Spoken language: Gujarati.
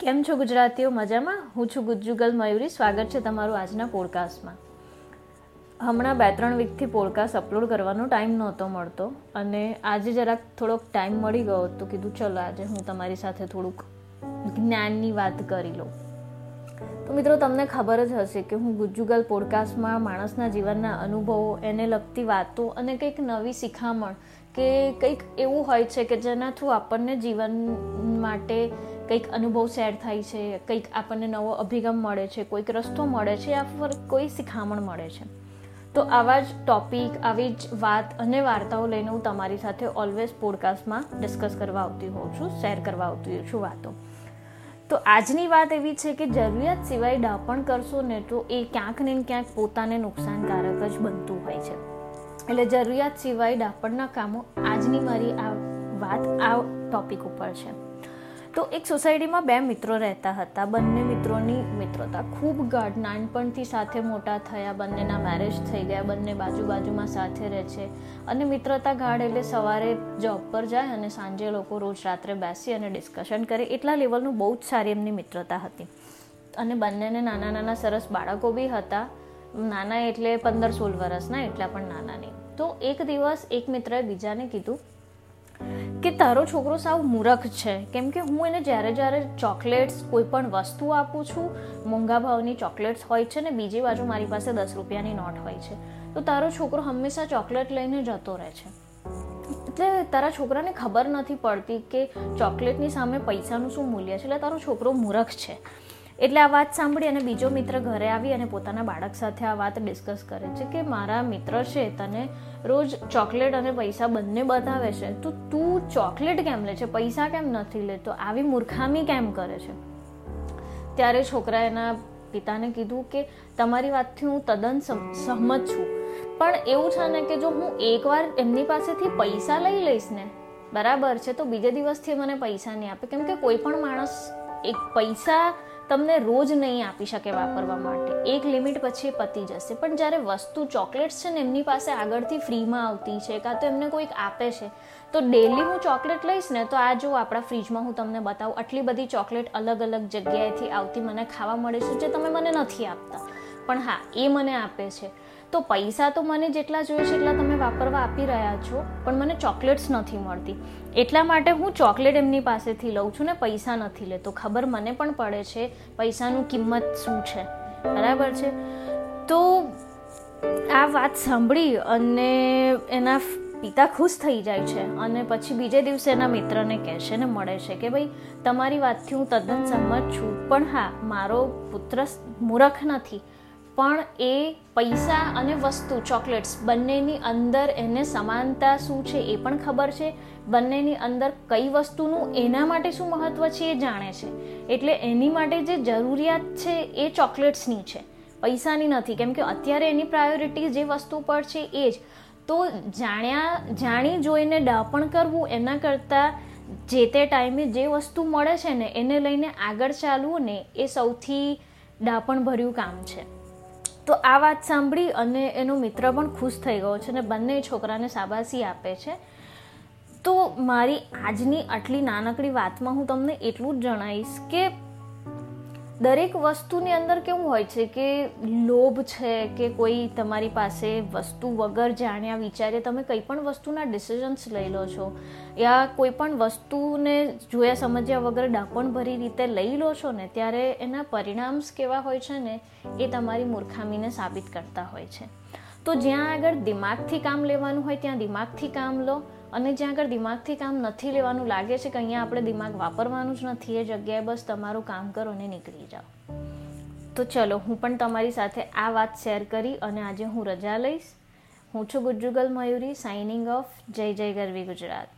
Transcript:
કેમ છો ગુજરાતીઓ? મજામાં? હું છું ગુજ્જુગલ મયુરી. સ્વાગત છે તમારું આજના પોડકાસ્ટમાં હમણાં બે ત્રણ વીકથી પોડકાસ્ટ અપલોડ કરવાનો ટાઈમ નહોતો મળતો અને આજે જરાક થોડોક ટાઈમ મળી ગયો તો કીધું ચલો આજે હું તમારી સાથે થોડુંક જ્ઞાનની વાત કરી લઉં. તો મિત્રો, તમને ખબર જ હશે કે હું ગુજ્જુગલ પોડકાસ્ટમાં માણસના જીવનના અનુભવો, એને લગતી વાતો અને કંઈક નવી શિખામણ કે કંઈક એવું હોય છે કે જેના થ્રુ આપણને જીવન માટે કંઈક અનુભવ શેર થાય છે, કંઈક આપણને નવો અભિગમ મળે છે, કોઈક રસ્તો મળે છે, યા કોઈ શિખામણ મળે છે. તો આવા જ ટોપિક આવી જ વાત અને વાર્તાઓ લઈને હું તમારી સાથે ઓલવેઝ પોડકાસ્ટમાં ડિસ્કસ કરવા આવતી હોઉં છું શેર કરવા આવતી છું વાતો. તો આજની વાત એવી છે કે જરૂરિયાત સિવાય ડાપણ કરશો ને તો એ ક્યાંક ને ક્યાંક પોતાને નુકસાનકારક જ બનતું હોય છે. એટલે જરૂરિયાત સિવાય ડાપણના કામો આજની મારી આ વાત, આ ટોપિક ઉપર છે. તો એક સોસાયટીમાં બે મિત્રો રહેતા હતા. બંને મિત્રોની મિત્રતા ખૂબ ગાઢ, નાનપણથી સાથે મોટા થયા, બંનેના મેરેજ થઈ ગયા, બંને બાજુ બાજુમાં સાથે રહે છે. અને મિત્રતા ગાઢ એટલે સવારે જોબ પર જાય અને સાંજે લોકો રોજ રાત્રે બેસી અને ડિસ્કશન કરે. એટલા લેવલનું બહુ જ સારી એમની મિત્રતા હતી. અને બંનેને નાના નાના સરસ બાળકો બી હતા. નાના એટલે પંદર સોળ વર્ષના એટલા પણ નાના નહીં તો એક દિવસ એક મિત્રએ બીજાને કીધું કે તારો છોકરો સાવ મૂરખ છે. કેમ કે હું એને જ્યારે જ્યારે ચોકલેટ્સ કોઈ પણ વસ્તુ આપું છું, મોંઘા ભાવની ચોકલેટ્સ હોય છે ને બીજી બાજુ મારી પાસે દસ રૂપિયાની નોટ હોય છે, તો તારો છોકરો હંમેશા ચોકલેટ લઈને જતો રહે છે. એટલે તારા છોકરાને ખબર નથી પડતી કે ચોકલેટની સામે પૈસાનું શું મૂલ્ય છે, એટલે તારો છોકરો મૂરખ છે. એટલે આ વાત સાંભળી અને બીજો મિત્ર ઘરે આવી અને પોતાના બાળક સાથે આ વાત ડિસ્કસ કરે છે કે મારા મિત્ર છે, તને રોજ ચોકલેટ અને પૈસા બંને બતાવે છે. તો તું ચોકલેટ કેમ લે છે? પૈસા કેમ નથી લેતો આવી મૂર્ખામી કેમ કરે છે? ત્યારે છોકરા એના પિતાને કીધું કે તમારી વાતથી હું તદ્દન સહમત છું. પણ એવું છે ને કે જો હું એકવાર એમની પાસેથી પૈસા લઈ લઈશ ને, બરાબર છે, તો બીજે દિવસથી મને પૈસા નહીં આપે. કેમ કે કોઈ પણ માણસ એક પૈસા તમને રોજ નહીં આપી શકે વાપરવા માટે. એક લિમિટ પછી પતી જશે. પણ જ્યારે વસ્તુ ચોકલેટ્સ છે ને, એમની પાસે આગળથી ફ્રીમાં આવતી છે કાં તો એમને કોઈક આપે છે, તો ડેલી હું ચોકલેટ લઈશ ને, તો આ જો આપણા ફ્રીજમાં હું તમને બતાવું, આટલી બધી ચોકલેટ અલગ અલગ જગ્યાએથી આવતી મને ખાવા મળે છે, જે તમે મને નથી આપતા. પણ હા, એ મને આપે છે. તો પૈસા તો મને જેટલા જોઈએ છે એટલા તમે વાપરવા આપી રહ્યા છો, પણ મને ચોકલેટ્સ નથી મળતી. એટલા માટે હું ચોકલેટ એમની પાસેથી લઉં છું ને પૈસા નથી લેતો. ખબર મને પણ પડે છે પૈસાનું કિંમત શું છે. બરાબર છે? તો આ વાત સાંભળી અને એના પિતા ખુશ થઈ જાય છે અને પછી બીજે દિવસે એના મિત્રને કહેશે ને મળે છે કે ભાઈ, તમારી વાતથી હું તદ્દન સંમત છું. પણ હા, મારો પુત્ર મૂરખ નથી. પણ એ પૈસા અને વસ્તુ, ચોકલેટ્સ, બંનેની અંદર એને સમાનતા શું છે એ પણ ખબર છે. બંનેની અંદર કઈ વસ્તુનું, એના માટે શું મહત્વ છે એ જાણે છે. એટલે એની માટે જે જરૂરિયાત છે એ ચોકલેટ્સની છે. પૈસાની નથી. કેમ કે અત્યારે એની પ્રાયોરિટી જે વસ્તુ પર છે એ જ. તો જાણ્યા, જાણી જોઈને ડાપણ કરવું, એના કરતાં જે તે ટાઈમે જે વસ્તુ મળે છે ને, એને લઈને આગળ ચાલવું ને એ સૌથી ડાપણ ભર્યું કામ છે. તો આ વાત સાંભળી અને એનો મિત્ર પણ ખુશ થઈ ગયો છે અને બંને છોકરાને શાબાશી આપે છે. તો મારી આજની આટલી નાનકડી વાતમાં હું તમને એટલું જ જણાવીશ કે દરેક વસ્તુની અંદર કેવું હોય છે કે લોભ છે કે કોઈ તમારી પાસે વસ્તુ વગર જાણ્યા વિચારે તમે કંઈ પણ વસ્તુના ડિસિઝન્સ લઈ લો છો યા કોઈ પણ વસ્તુને જોયા સમજ્યા વગર ડાપણભરી રીતે લઈ લો છો ને, ત્યારે એના પરિણામ્સ કેવા હોય છે ને, એ તમારી મૂર્ખામીને સાબિત કરતા હોય છે. તો જ્યાં આગળ દિમાગથી કામ લેવાનું હોય ત્યાં દિમાગથી કામ લો અને જ્યાં આગળ દિમાગથી કામ નથી લેવાનું લાગે છે કે અહીંયા આપણે દિમાગ વાપરવાનું જ નથી, એ જગ્યાએ બસ તમારું કામ કરો અને નીકળી જાઓ. તો ચલો, હું પણ તમારી સાથે આ વાત શેર કરી અને આજે હું રજા લઈશ. હું છું ગુજ્જુગલ મયુરી સાઇનિંગ ઓફ જય જય ગરવી ગુજરાત.